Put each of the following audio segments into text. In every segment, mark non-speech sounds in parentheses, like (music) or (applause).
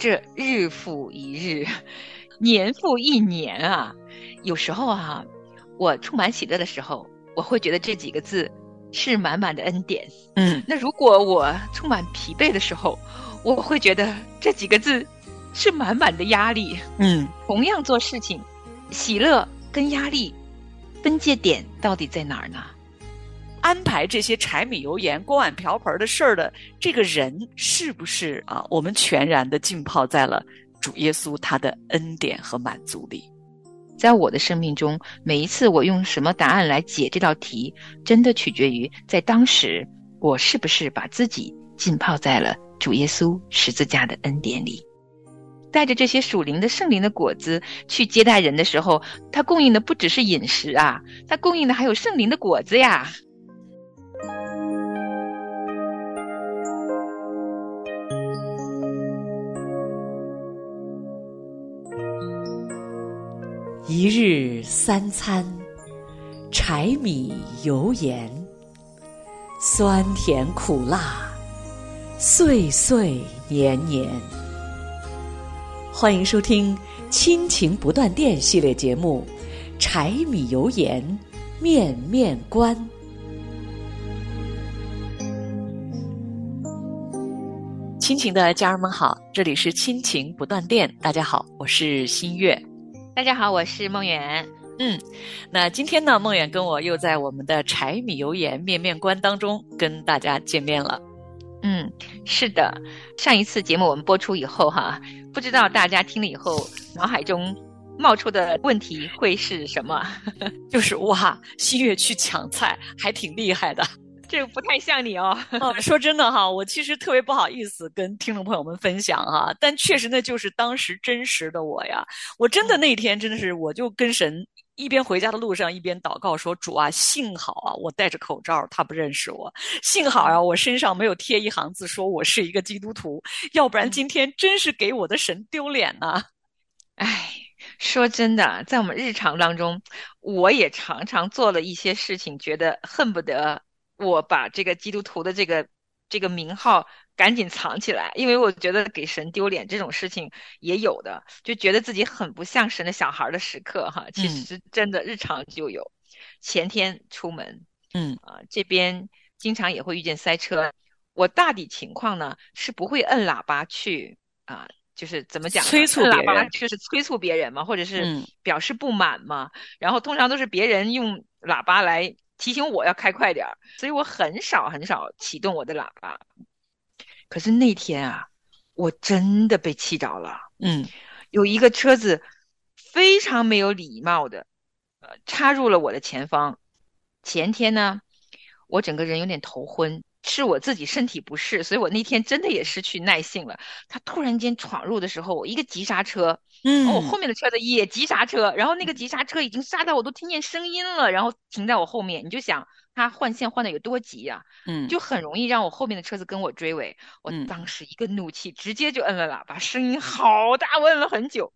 这日复一日，(laughs) 年复一年啊，有时候啊，我充满喜乐的时候，我会觉得这几个字是满满的恩典。嗯，那如果我充满疲惫的时候，我会觉得这几个字是满满的压力。嗯，同样做事情，喜乐跟压力分界点到底在哪儿呢？安排这些柴米油盐、锅碗瓢盆的事儿的这个人，是不是啊？我们全然的浸泡在了主耶稣他的恩典和满足里。在我的生命中，每一次我用什么答案来解这道题，真的取决于在当时我是不是把自己浸泡在了主耶稣十字架的恩典里。带着这些属灵的圣灵的果子去接待人的时候，他供应的不只是饮食啊，他供应的还有圣灵的果子呀。一日三餐，柴米油盐，酸甜苦辣，岁岁年年。欢迎收听《亲情不断电》系列节目《柴米油盐面面观》。亲情的家人们好，这里是亲情不断电，大家好，我是新月。大家好，我是梦远。嗯，那今天呢，梦远跟我又在我们的柴米油盐面面观当中跟大家见面了。嗯，是的，上一次节目我们播出以后哈，不知道大家听了以后脑海中冒出的问题会是什么？(laughs) 就是哇，新月去抢菜还挺厉害的。这个不太像你哦。哦，(laughs) 说真的哈，我其实特别不好意思跟听众朋友们分享哈，但确实那就是当时真实的我呀。我真的那天真的是，我就跟神一边回家的路上一边祷告说：“主啊，幸好啊，我戴着口罩，他不认识我；幸好啊，我身上没有贴一行字说我是一个基督徒，要不然今天真是给我的神丢脸呐。”哎，说真的，在我们日常当中，我也常常做了一些事情，觉得恨不得。我把这个基督徒的这个这个名号赶紧藏起来，因为我觉得给神丢脸这种事情也有的，就觉得自己很不像神的小孩的时刻哈。其实真的日常就有。前天出门，嗯啊，这边经常也会遇见塞车。我大抵情况呢是不会摁喇叭去啊，就是怎么讲？催促别人，就是催促别人嘛，或者是表示不满嘛。然后通常都是别人用喇叭来。提醒我要开快点儿，所以我很少很少启动我的喇叭。可是那天啊，我真的被气着了。嗯，有一个车子非常没有礼貌的，呃，插入了我的前方。前天呢，我整个人有点头昏。是我自己身体不适，所以我那天真的也失去耐性了。他突然间闯入的时候，我一个急刹车，嗯，我后面的车子也急刹车，然后那个急刹车已经刹到我都听见声音了，然后停在我后面。你就想他换线换的有多急呀？嗯，就很容易让我后面的车子跟我追尾。我当时一个怒气，直接就摁了喇叭，声音好大，我摁了很久。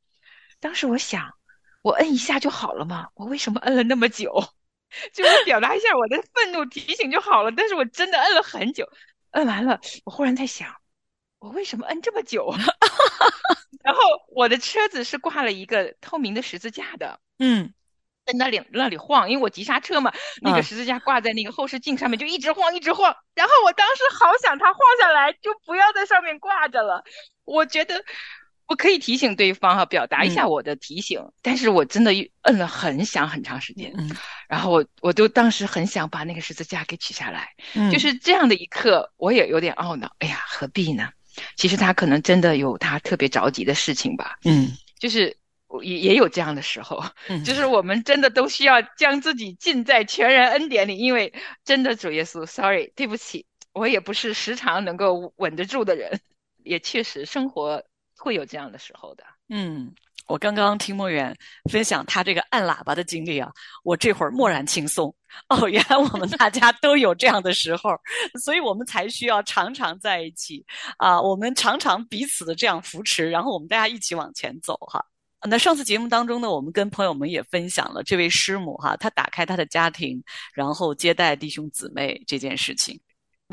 当时我想，我摁一下就好了嘛，我为什么摁了那么久？(laughs) 就是表达一下我的愤怒，提醒就好了。但是我真的摁了很久，摁完了，我忽然在想，我为什么摁这么久？(laughs) 然后我的车子是挂了一个透明的十字架的，嗯，在那里那里晃，因为我急刹车嘛，那个十字架挂在那个后视镜上面，就一直晃，一直晃。然后我当时好想它晃下来，就不要在上面挂着了。我觉得。我可以提醒对方哈，表达一下我的提醒，但是我真的摁了很响很长时间，嗯，然后我我就当时很想把那个十字架给取下来，嗯，就是这样的一刻，我也有点懊恼，哎呀，何必呢？其实他可能真的有他特别着急的事情吧，嗯，就是也也有这样的时候，嗯，(laughs) 就是我们真的都需要将自己浸在全然恩典里，因为真的主耶稣，sorry，对不起，我也不是时常能够稳得住的人，也确实生活。会有这样的时候的。嗯，我刚刚听莫远分享他这个按喇叭的经历啊，我这会儿蓦然轻松。哦，原来我们大家都有这样的时候，所以我们才需要常常在一起啊，我们常常彼此的这样扶持，然后我们大家一起往前走哈。那上次节目当中呢，我们跟朋友们也分享了这位师母哈，她打开她的家庭，然后接待弟兄姊妹这件事情。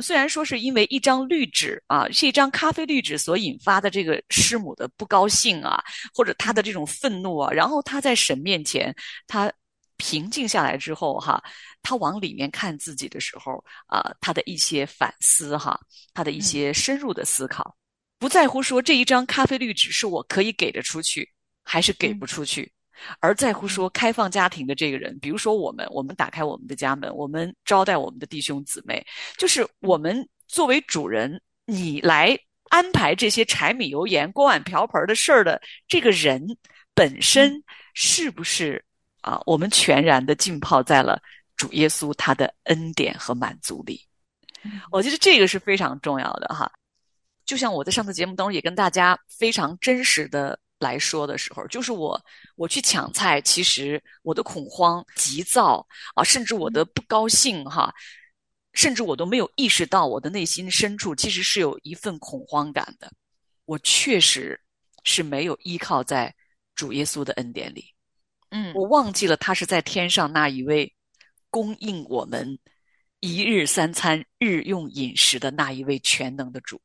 虽然说是因为一张绿纸啊，是一张咖啡绿纸所引发的这个师母的不高兴啊，或者他的这种愤怒啊，然后他在神面前，他平静下来之后哈，他往里面看自己的时候啊，他的一些反思哈，他的一些深入的思考，不在乎说这一张咖啡绿纸是我可以给得出去，还是给不出去。而在乎说开放家庭的这个人，比如说我们，我们打开我们的家门，我们招待我们的弟兄姊妹，就是我们作为主人，你来安排这些柴米油盐、锅碗瓢盆的事儿的这个人本身，是不是啊？我们全然的浸泡在了主耶稣他的恩典和满足里，我觉得这个是非常重要的哈。就像我在上次节目当中也跟大家非常真实的。来说的时候，就是我我去抢菜，其实我的恐慌、急躁啊，甚至我的不高兴哈，甚至我都没有意识到我的内心深处其实是有一份恐慌感的。我确实是没有依靠在主耶稣的恩典里，嗯，我忘记了他是在天上那一位供应我们一日三餐日用饮食的那一位全能的主。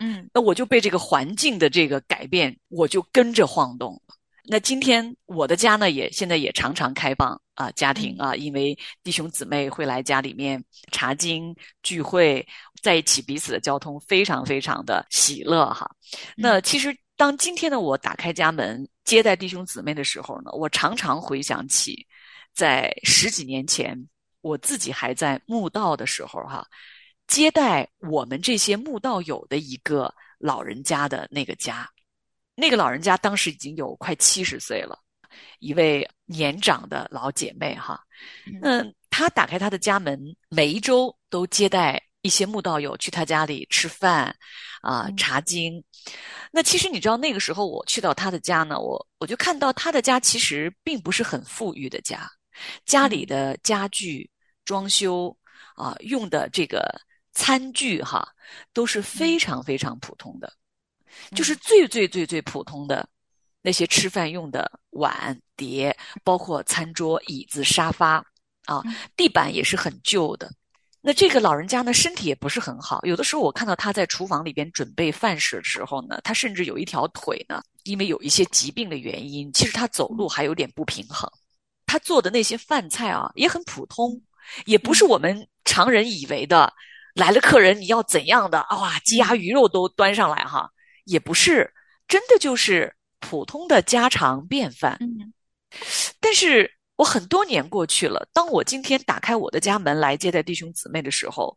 嗯，那我就被这个环境的这个改变，我就跟着晃动了。那今天我的家呢，也现在也常常开放啊，家庭啊，因为弟兄姊妹会来家里面查经聚会，在一起彼此的交通非常非常的喜乐哈。那其实当今天的我打开家门接待弟兄姊妹的时候呢，我常常回想起，在十几年前我自己还在墓道的时候哈。接待我们这些慕道友的一个老人家的那个家，那个老人家当时已经有快七十岁了，一位年长的老姐妹哈。嗯，她打开她的家门，每一周都接待一些慕道友去她家里吃饭，啊，查经。那其实你知道，那个时候我去到她的家呢，我我就看到她的家其实并不是很富裕的家，家里的家具装修啊，用的这个。餐具哈都是非常非常普通的，就是最最最最普通的那些吃饭用的碗碟，包括餐桌、椅子、沙发啊，地板也是很旧的。那这个老人家呢，身体也不是很好，有的时候我看到他在厨房里边准备饭食的时候呢，他甚至有一条腿呢，因为有一些疾病的原因，其实他走路还有点不平衡。他做的那些饭菜啊，也很普通，也不是我们常人以为的。来了客人，你要怎样的？哇，鸡鸭鱼肉都端上来哈，也不是真的，就是普通的家常便饭。嗯，但是我很多年过去了，当我今天打开我的家门来接待弟兄姊妹的时候，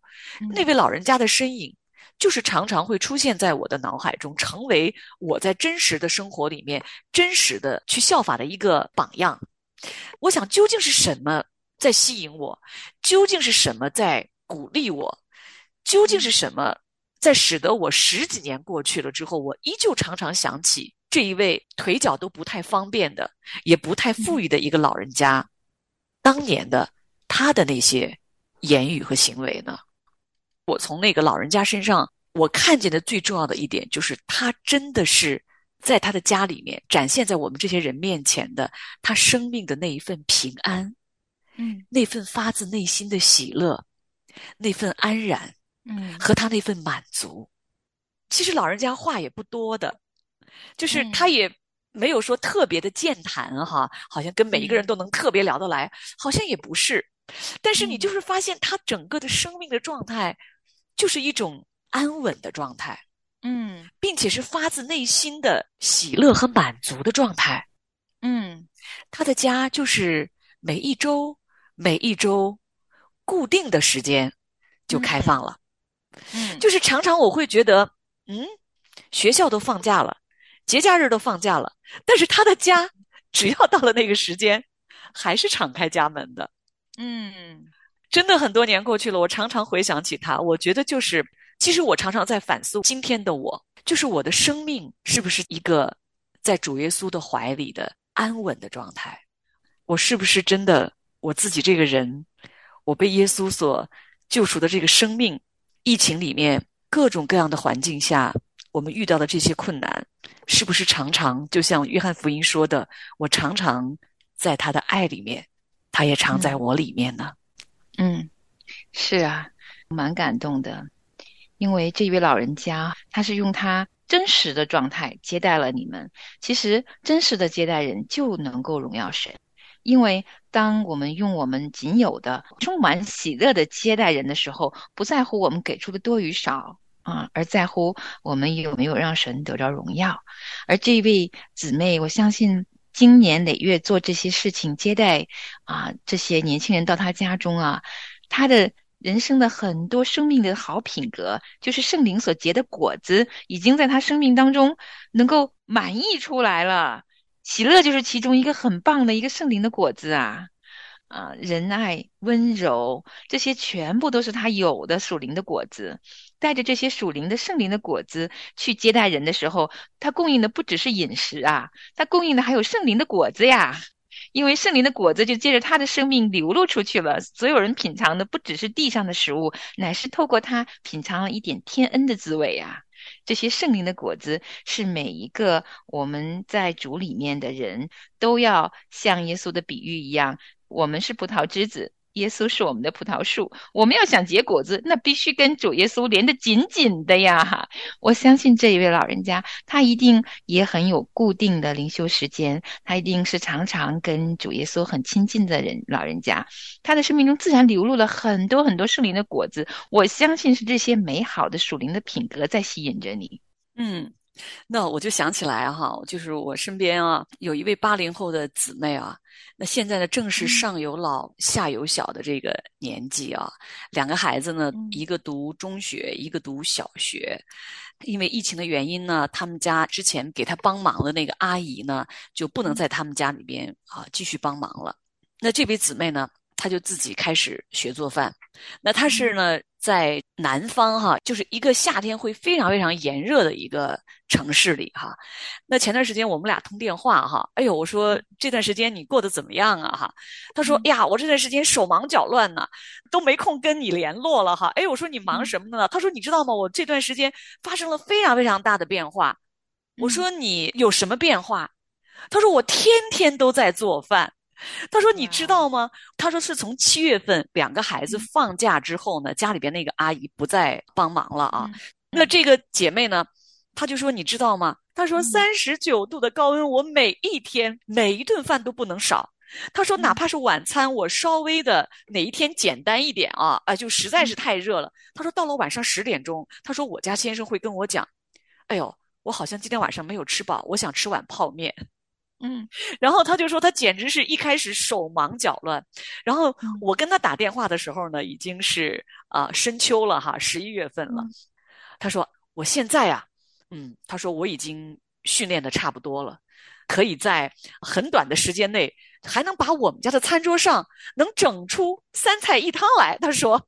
那位老人家的身影，就是常常会出现在我的脑海中，成为我在真实的生活里面真实的去效法的一个榜样。我想，究竟是什么在吸引我？究竟是什么在鼓励我？究竟是什么，在使得我十几年过去了之后，我依旧常常想起这一位腿脚都不太方便的，也不太富裕的一个老人家，当年的他的那些言语和行为呢？我从那个老人家身上，我看见的最重要的一点，就是他真的是在他的家里面展现在我们这些人面前的他生命的那一份平安，嗯，那份发自内心的喜乐，那份安然。嗯，和他那份满足，其实老人家话也不多的，就是他也没有说特别的健谈哈，好像跟每一个人都能特别聊得来，好像也不是。但是你就是发现他整个的生命的状态，就是一种安稳的状态，嗯，并且是发自内心的喜乐和满足的状态，嗯，他的家就是每一周每一周固定的时间就开放了。嗯，就是常常我会觉得，嗯，学校都放假了，节假日都放假了，但是他的家只要到了那个时间，还是敞开家门的。嗯，真的很多年过去了，我常常回想起他，我觉得就是，其实我常常在反思今天的我，就是我的生命是不是一个在主耶稣的怀里的安稳的状态？我是不是真的我自己这个人，我被耶稣所救赎的这个生命？疫情里面各种各样的环境下，我们遇到的这些困难，是不是常常就像约翰福音说的：“我常常在他的爱里面，他也常在我里面呢？”嗯，是啊，蛮感动的，因为这位老人家他是用他真实的状态接待了你们。其实真实的接待人就能够荣耀神，因为当我们用我们仅有的充满喜乐的接待人的时候，不在乎我们给出的多与少啊，而在乎我们有没有让神得着荣耀。而这位姊妹，我相信。经年累月做这些事情，接待啊这些年轻人到他家中啊，他的人生的很多生命的好品格，就是圣灵所结的果子，已经在他生命当中能够满溢出来了。喜乐就是其中一个很棒的一个圣灵的果子啊。啊，仁爱、温柔，这些全部都是他有的属灵的果子。带着这些属灵的圣灵的果子去接待人的时候，他供应的不只是饮食啊，他供应的还有圣灵的果子呀。因为圣灵的果子就借着他的生命流露出去了。所有人品尝的不只是地上的食物，乃是透过他品尝了一点天恩的滋味啊。这些圣灵的果子是每一个我们在主里面的人都要像耶稣的比喻一样。我们是葡萄枝子，耶稣是我们的葡萄树。我们要想结果子，那必须跟主耶稣连得紧紧的呀！哈，我相信这一位老人家，他一定也很有固定的灵修时间，他一定是常常跟主耶稣很亲近的人。老人家，他的生命中自然流露了很多很多圣灵的果子。我相信是这些美好的属灵的品格在吸引着你。嗯。那我就想起来哈，就是我身边啊有一位八零后的姊妹啊，那现在呢正是上有老下有小的这个年纪啊，两个孩子呢，一个读中学，一个读小学，因为疫情的原因呢，他们家之前给他帮忙的那个阿姨呢，就不能在他们家里边啊继续帮忙了。那这位姊妹呢，她就自己开始学做饭。那她是呢。在南方哈，就是一个夏天会非常非常炎热的一个城市里哈。那前段时间我们俩通电话哈，哎呦，我说这段时间你过得怎么样啊哈？他说呀，我这段时间手忙脚乱呢，都没空跟你联络了哈。哎，我说你忙什么呢？他说你知道吗？我这段时间发生了非常非常大的变化。我说你有什么变化？他说我天天都在做饭。他说：“你知道吗？他说是从七月份两个孩子放假之后呢，家里边那个阿姨不再帮忙了啊。那这个姐妹呢，她就说：你知道吗？她说三十九度的高温，我每一天每一顿饭都不能少。她说哪怕是晚餐，我稍微的哪一天简单一点啊，啊，就实在是太热了。她说到了晚上十点钟，她说我家先生会跟我讲：哎呦，我好像今天晚上没有吃饱，我想吃碗泡面。”嗯，(laughs) 然后他就说他简直是一开始手忙脚乱，然后我跟他打电话的时候呢，已经是啊深秋了哈，十一月份了。他说我现在啊，嗯，他说我已经训练的差不多了，可以在很短的时间内还能把我们家的餐桌上能整出三菜一汤来。他说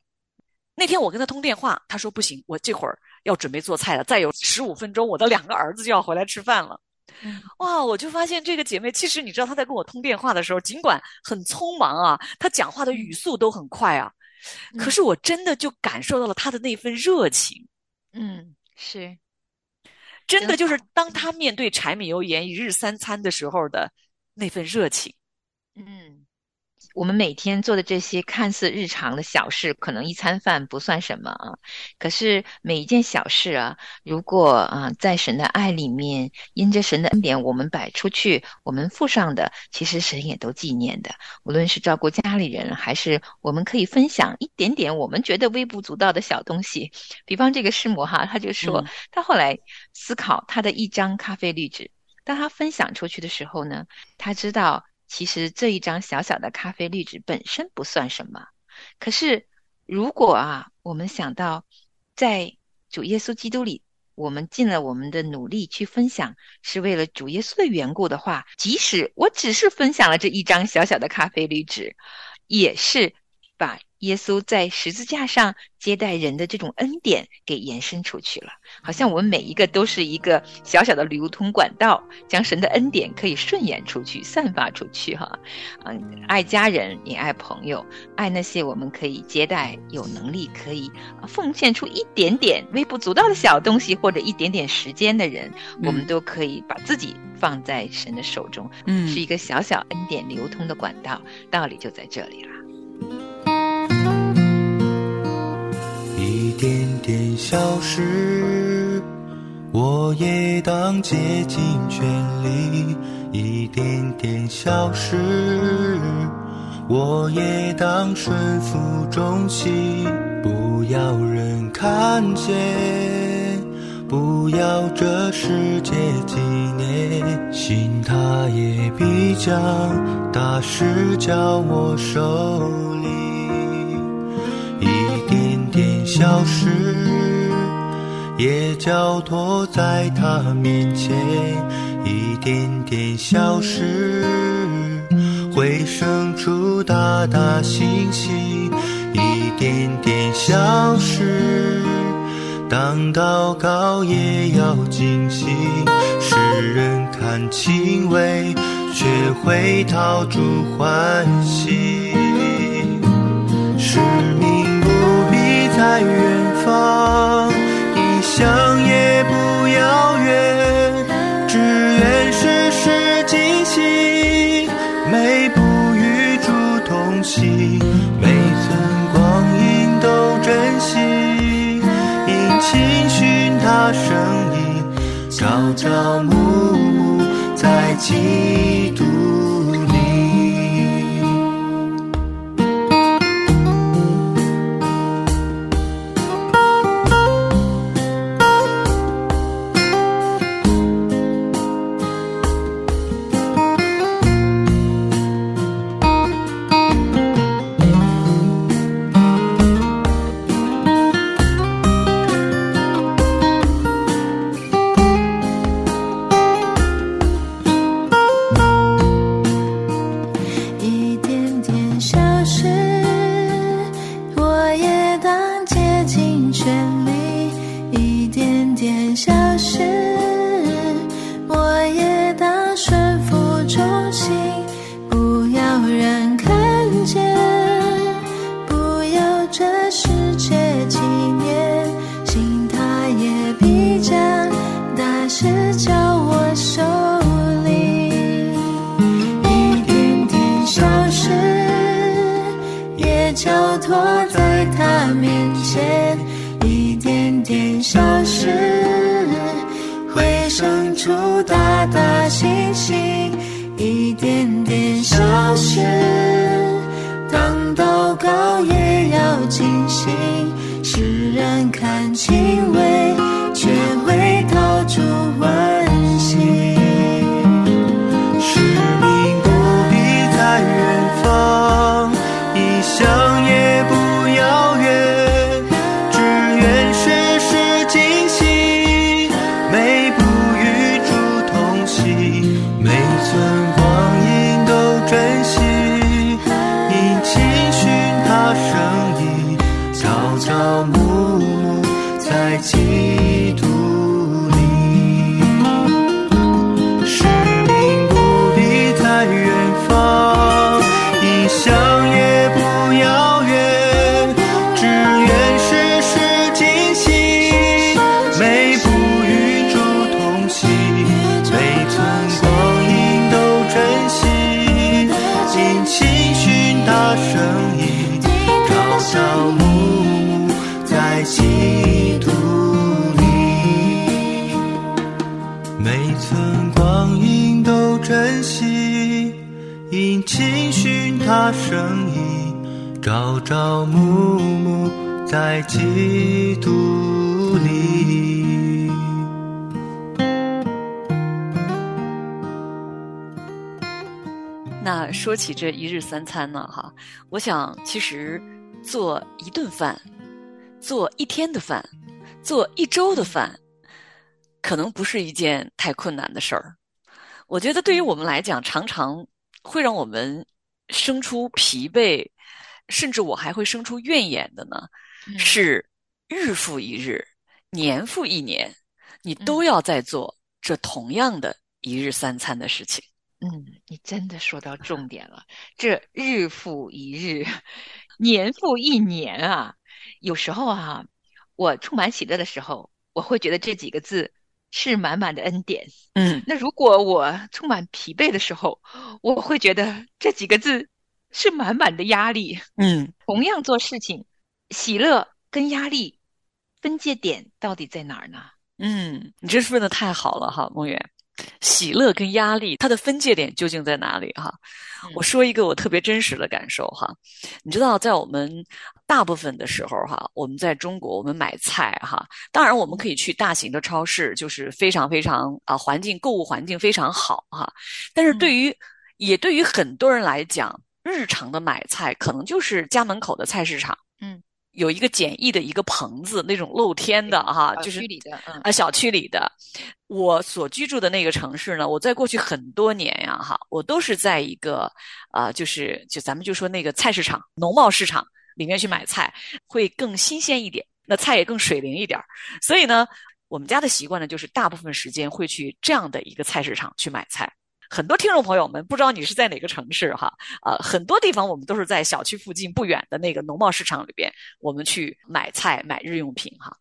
那天我跟他通电话，他说不行，我这会儿要准备做菜了，再有十五分钟，我的两个儿子就要回来吃饭了。哇！我就发现这个姐妹，其实你知道她在跟我通电话的时候，尽管很匆忙啊，她讲话的语速都很快啊，可是我真的就感受到了她的那份热情。嗯，是，真的就是当她面对柴米油盐一日三餐的时候的那份热情。嗯。我们每天做的这些看似日常的小事，可能一餐饭不算什么啊。可是每一件小事啊，如果啊在神的爱里面，因着神的恩典，我们摆出去，我们付上的，其实神也都纪念的。无论是照顾家里人，还是我们可以分享一点点我们觉得微不足道的小东西。比方这个师母哈，他就说，他后来思考他的一张咖啡滤纸，当他分享出去的时候呢，他知道。其实这一张小小的咖啡滤纸本身不算什么，可是如果啊，我们想到在主耶稣基督里，我们尽了我们的努力去分享，是为了主耶稣的缘故的话，即使我只是分享了这一张小小的咖啡滤纸，也是把。耶稣在十字架上接待人的这种恩典给延伸出去了，好像我们每一个都是一个小小的流通管道，将神的恩典可以顺延出去、散发出去。哈，嗯，爱家人也爱朋友，爱那些我们可以接待、有能力可以奉献出一点点微不足道的小东西或者一点点时间的人，我们都可以把自己放在神的手中，嗯，是一个小小恩典流通的管道。道理就在这里了。点点消失，我也当竭尽全力，一点点消失。我也当顺服中心，不要人看见，不要这世界纪念，心它也必将大事交我手里，消失，也交托在他面前，一点点消失。会生出大大星星，一点点消失。当祷告也要尽心，世人看轻微，却会讨主欢喜。在远方，异乡也不遥远，只愿世事尽兴。每步与主同行，每寸光阴都珍惜，因倾寻他声音，朝朝暮暮在基督交托在他面前；一点点消失，会生出大大星星；一点点消失，当祷告也要尽心。朝暮暮在基督里。那说起这一日三餐呢，哈，我想其实做一顿饭，做一天的饭，做一周的饭，可能不是一件太困难的事儿。我觉得对于我们来讲，常常会让我们生出疲惫，甚至我还会生出怨言的呢，嗯是日复一日，年复一年，你都要在做这同样的一日三餐的事情。嗯，你真的说到重点了。这日复一日，年复一年啊，有时候啊，我充满喜乐的时候，我会觉得这几个字是满满的恩典。嗯那如果我充满疲惫的时候，我会觉得这几个字是满满的压力。嗯同样做事情，喜乐跟压力分界点到底在哪儿呢？嗯，你这是问的太好了哈，梦圆。喜乐跟压力，它的分界点究竟在哪里？哈，我说一个我特别真实的感受哈。你知道，在我们大部分的时候哈，我们在中国，我们买菜哈，当然我们可以去大型的超市，就是非常非常啊，环境购物环境非常好哈。但是对于也对于很多人来讲，日常的买菜可能就是家门口的菜市场。嗯。有一个简易的一个棚子，那种露天的哈，就是区里的，啊，小区里的。我所居住的那个城市呢，我在过去很多年呀，哈，我都是在一个啊，就是就咱们就说那个菜市场、农贸市场里面去买菜，会更新鲜一点，那菜也更水灵一点。所以呢，我们家的习惯呢，就是大部分时间会去这样的一个菜市场去买菜。很多听众朋友们，不知道你是在哪个城市哈？啊，很多地方我们都是在小区附近不远的那个农贸市场里边，我们去买菜、买日用品哈。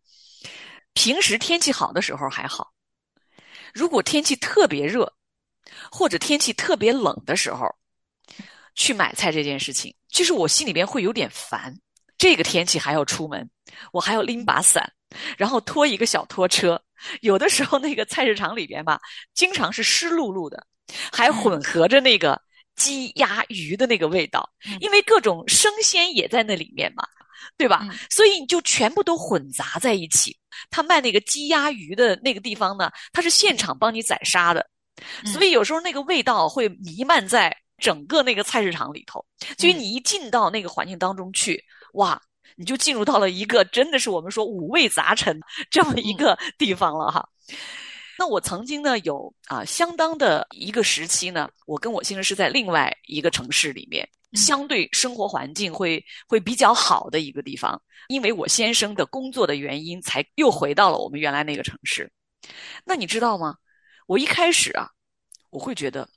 平时天气好的时候还好，如果天气特别热，或者天气特别冷的时候，去买菜这件事情，其实我心里边会有点烦。这个天气还要出门，我还要拎把伞，然后拖一个小拖车，有的时候那个菜市场里边吧，经常是湿漉漉的。还混合着那个鸡鸭鱼的那个味道，因为各种生鲜也在那里面嘛，对吧？所以你就全部都混杂在一起。他卖那个鸡鸭鱼的那个地方呢，他是现场帮你宰杀的，所以有时候那个味道会弥漫在整个那个菜市场里头。所以你一进到那个环境当中去，哇，你就进入到了一个真的是我们说五味杂陈这么一个地方了哈。那我曾经呢有啊相当的一个时期呢，我跟我先生是在另外一个城市里面，相对生活环境会会比较好的一个地方，因为我先生的工作的原因，才又回到了我们原来那个城市。那你知道吗？我一开始啊，我会觉得，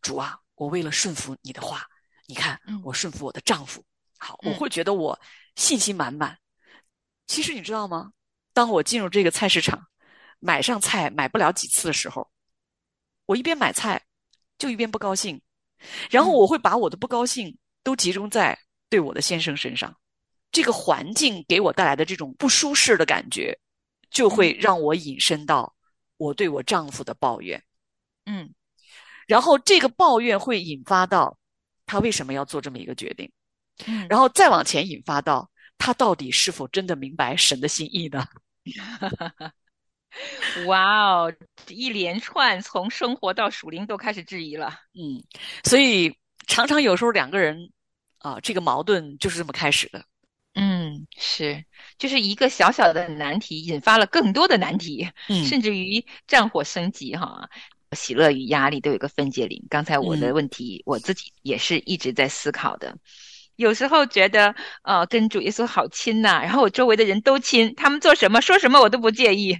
主啊，我为了顺服你的话，你看我顺服我的丈夫，好，我会觉得我信心满满。其实你知道吗？当我进入这个菜市场。买上菜买不了几次的时候，我一边买菜，就一边不高兴，然后我会把我的不高兴都集中在对我的先生身上，这个环境给我带来的这种不舒适的感觉，就会让我引申到我对我丈夫的抱怨，嗯，然后这个抱怨会引发到他为什么要做这么一个决定，嗯，然后再往前引发到他到底是否真的明白神的心意呢？(laughs) (laughs) 哇哦，一连串从生活到属灵都开始质疑了。嗯，所以常常有时候两个人啊，这个矛盾就是这么开始的。嗯，是，就是一个小小的难题引发了更多的难题，嗯，(laughs) 甚至于战火升级哈。喜乐与压力都有个分界岭。刚才我的问题，我自己也是一直在思考的。有时候觉得呃，跟主耶稣好亲呐，然后我周围的人都亲，他们做什么说什么我都不介意。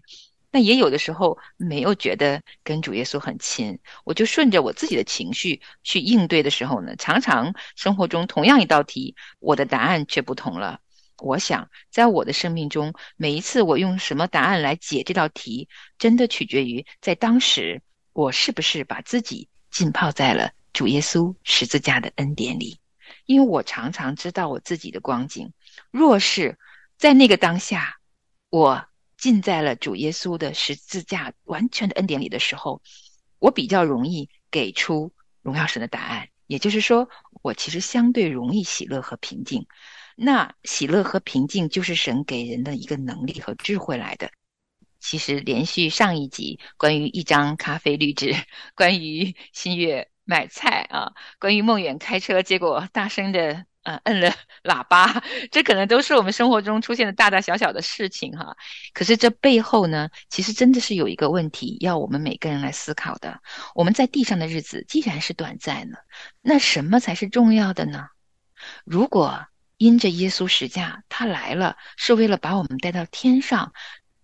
那也有的时候没有觉得跟主耶稣很亲，我就顺着我自己的情绪去应对的时候呢，常常生活中同样一道题，我的答案却不同了。我想，在我的生命中，每一次我用什么答案来解这道题，真的取决于在当时我是不是把自己浸泡在了主耶稣十字架的恩典里。因为我常常知道我自己的光景，若是在那个当下，我。浸在了主耶稣的十字架完全的恩典里的时候，我比较容易给出荣耀神的答案。也就是说，我其实相对容易喜乐和平静。那喜乐和平静就是神给人的一个能力和智慧来的。其实连续上一集关于一张咖啡绿纸，(laughs) 关于新月买菜啊，关于梦远开车结果大声的。啊，摁了 (laughs) 喇叭，这可能都是我们生活中出现的大大小小的事情哈。可是这背后呢，其实真的是有一个问题要我们每个人来思考的。我们在地上的日子既然是短暂的，那什么才是重要的呢？如果因着耶稣实价，他来了是为了把我们带到天上，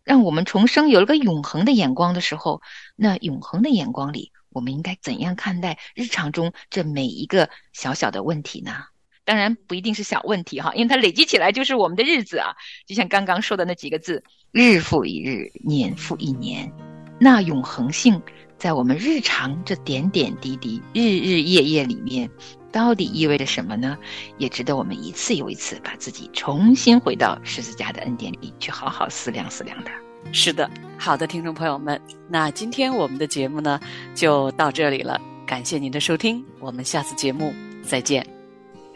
让我们重生，有了个永恒的眼光的时候，那永恒的眼光里，我们应该怎样看待日常中这每一个小小的问题呢？当然不一定是小问题哈，因为它累积起来就是我们的日子啊。就像刚刚说的那几个字，日复一日，年复一年，那永恒性在我们日常这点点滴滴、日日夜夜里面，到底意味着什么呢？也值得我们一次又一次把自己重新回到十字架的恩典里去好好思量思量的。是的，好的，听众朋友们，那今天我们的节目呢就到这里了，感谢您的收听，我们下次节目再见。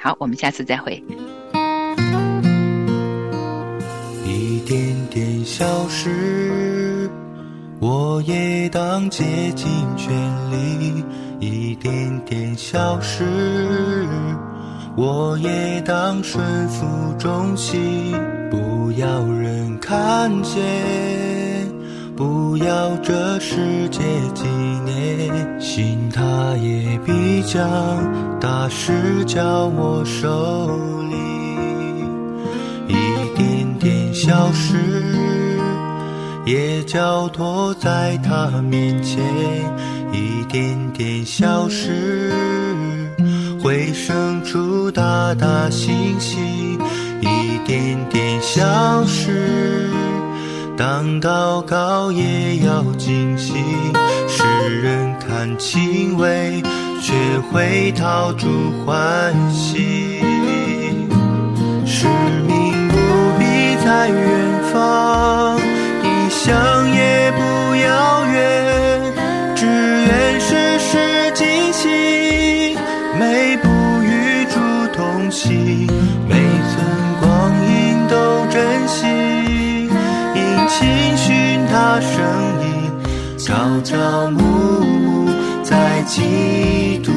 好，我们下次再会。一点点小事，我也当竭尽全力；一点点小事，我也当顺服忠心。不要人看见，不要这世界纪念，心它也必将大事交我手里。一点点小事，也交托在他面前；一点点小事，会生出大大信息；一点点小事，当祷告也要惊喜。世人看轻微，却会陶铸欢喜。使命不必在远方，理想也不遥远，他身影，朝朝暮暮在基督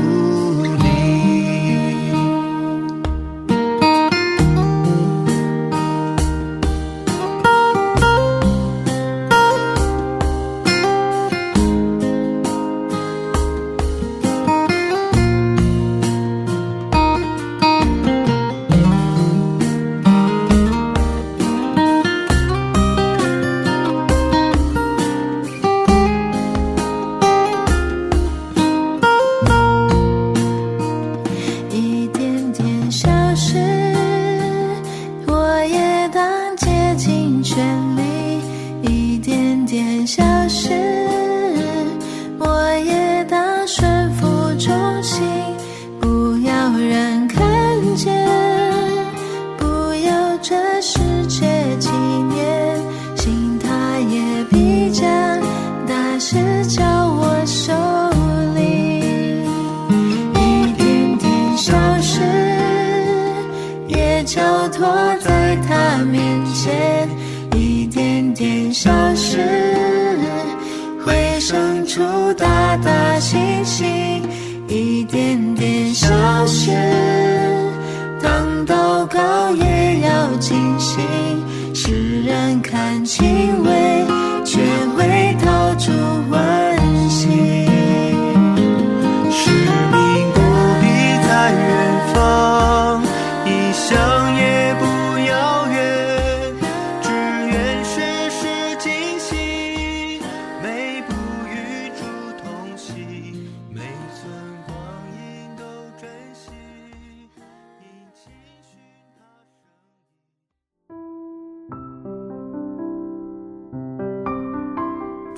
消失。